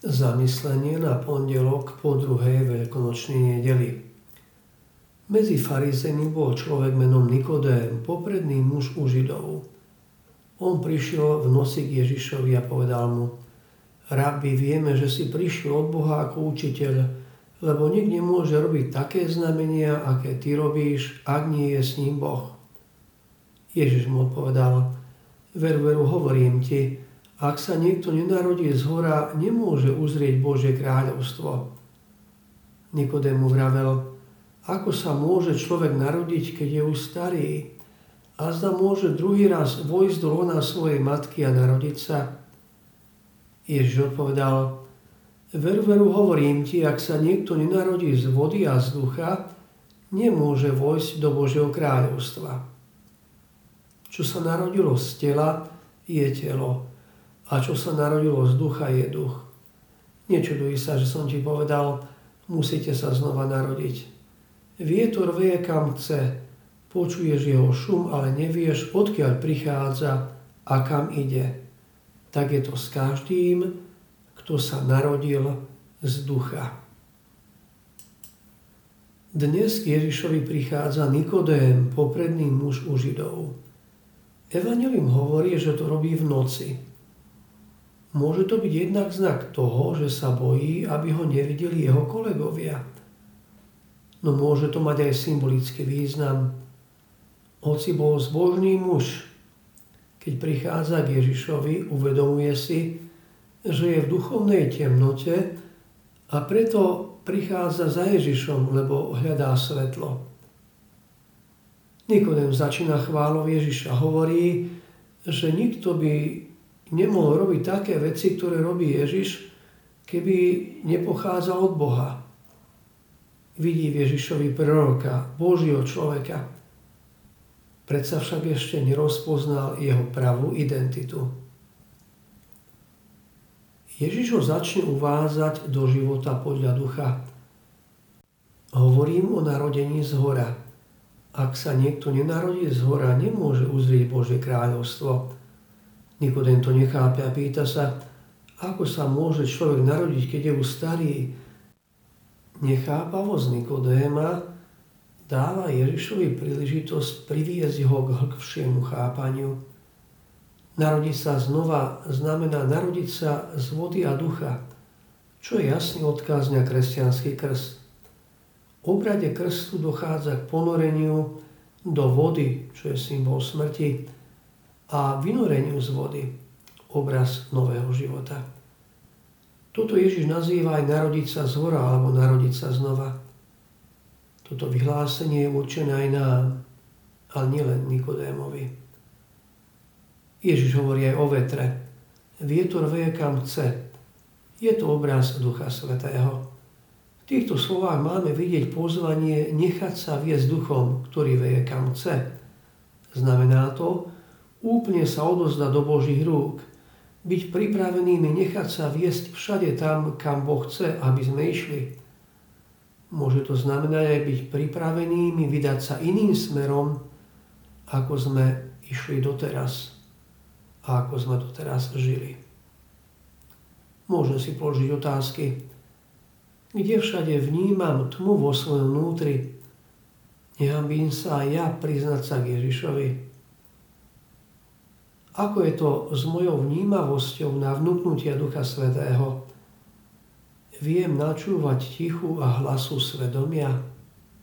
Zamyslenie na pondelok po druhej veľkonočnej nedeli. Medzi farizemi bol človek menom Nikodém, popredný muž u Židov. On prišiel v noci k Ježišovi a povedal mu, Rabbi, vieme, že si prišiel od Boha ako učiteľ, lebo nik nemôže robiť také znamenia, aké ty robíš, ak nie je s ním Boh. Ježiš mu odpovedal, veru, veru, hovorím ti, ak sa niekto nenarodí z hora, nemôže uzrieť Božie kráľovstvo. Nikodému vravel, ako sa môže človek narodiť, keď je už starý? A zda môže druhý raz vojsť do lona svojej matky a narodiť sa? Ježiš odpovedal, veru, veru, hovorím ti, ak sa niekto nenarodí z vody a z ducha, nemôže vojsť do Božieho kráľovstva. Čo sa narodilo z tela, je telo a čo sa narodilo z ducha je duch. Nečuduj sa, že som ti povedal, musíte sa znova narodiť. Vietor vie, kam chce, počuješ jeho šum, ale nevieš, odkiaľ prichádza a kam ide. Tak je to s každým, kto sa narodil z ducha. Dnes k Ježišovi prichádza Nikodém, popredný muž u Židov. Evangelium hovorí, že to robí v noci. Môže to byť jednak znak toho, že sa bojí, aby ho nevideli jeho kolegovia. No môže to mať aj symbolický význam. Hoci bol zbožný muž, keď prichádza k Ježišovi, uvedomuje si, že je v duchovnej temnote a preto prichádza za Ježišom, lebo hľadá svetlo. Nikodem začína chválov Ježiša. Hovorí, že nikto by nemohol robiť také veci, ktoré robí Ježiš, keby nepochádzal od Boha. Vidí v Ježišovi proroka, Božieho človeka. Predsa však ešte nerozpoznal jeho pravú identitu. Ježiš ho začne uvázať do života podľa ducha. Hovorím o narodení z hora. Ak sa niekto nenarodí z hora, nemôže uzrieť Božie kráľovstvo. Nikodem to nechápe a pýta sa, ako sa môže človek narodiť, keď je už starý. Nechápavosť Nikodéma dáva Ježišovi príležitosť priviesť ho k hĺbšiemu chápaniu. Narodiť sa znova znamená narodiť sa z vody a ducha, čo je jasný odkaz na kresťanský krst. V obrade krstu dochádza k ponoreniu do vody, čo je symbol smrti, a vynoreniu z vody obraz nového života. Toto Ježiš nazýva aj narodiť sa z hora alebo narodiť sa znova. Toto vyhlásenie je určené aj nám, ale nielen Nikodémovi. Ježiš hovorí aj o vetre. Vietor vie kam chce. Je to obraz Ducha Svetého. V týchto slovách máme vidieť pozvanie nechať sa viesť duchom, ktorý vie kam chce. Znamená to, úplne sa odozda do Božích rúk, byť pripravenými nechať sa viesť všade tam, kam Boh chce, aby sme išli. Môže to znamenať aj byť pripravenými vydať sa iným smerom, ako sme išli doteraz a ako sme doteraz žili. Môžem si položiť otázky, kde všade vnímam tmu vo svojom vnútri, nehambím sa aj ja priznať sa k Ježišovi, ako je to s mojou vnímavosťou na vnúknutia Ducha Svetého? Viem načúvať tichu a hlasu svedomia?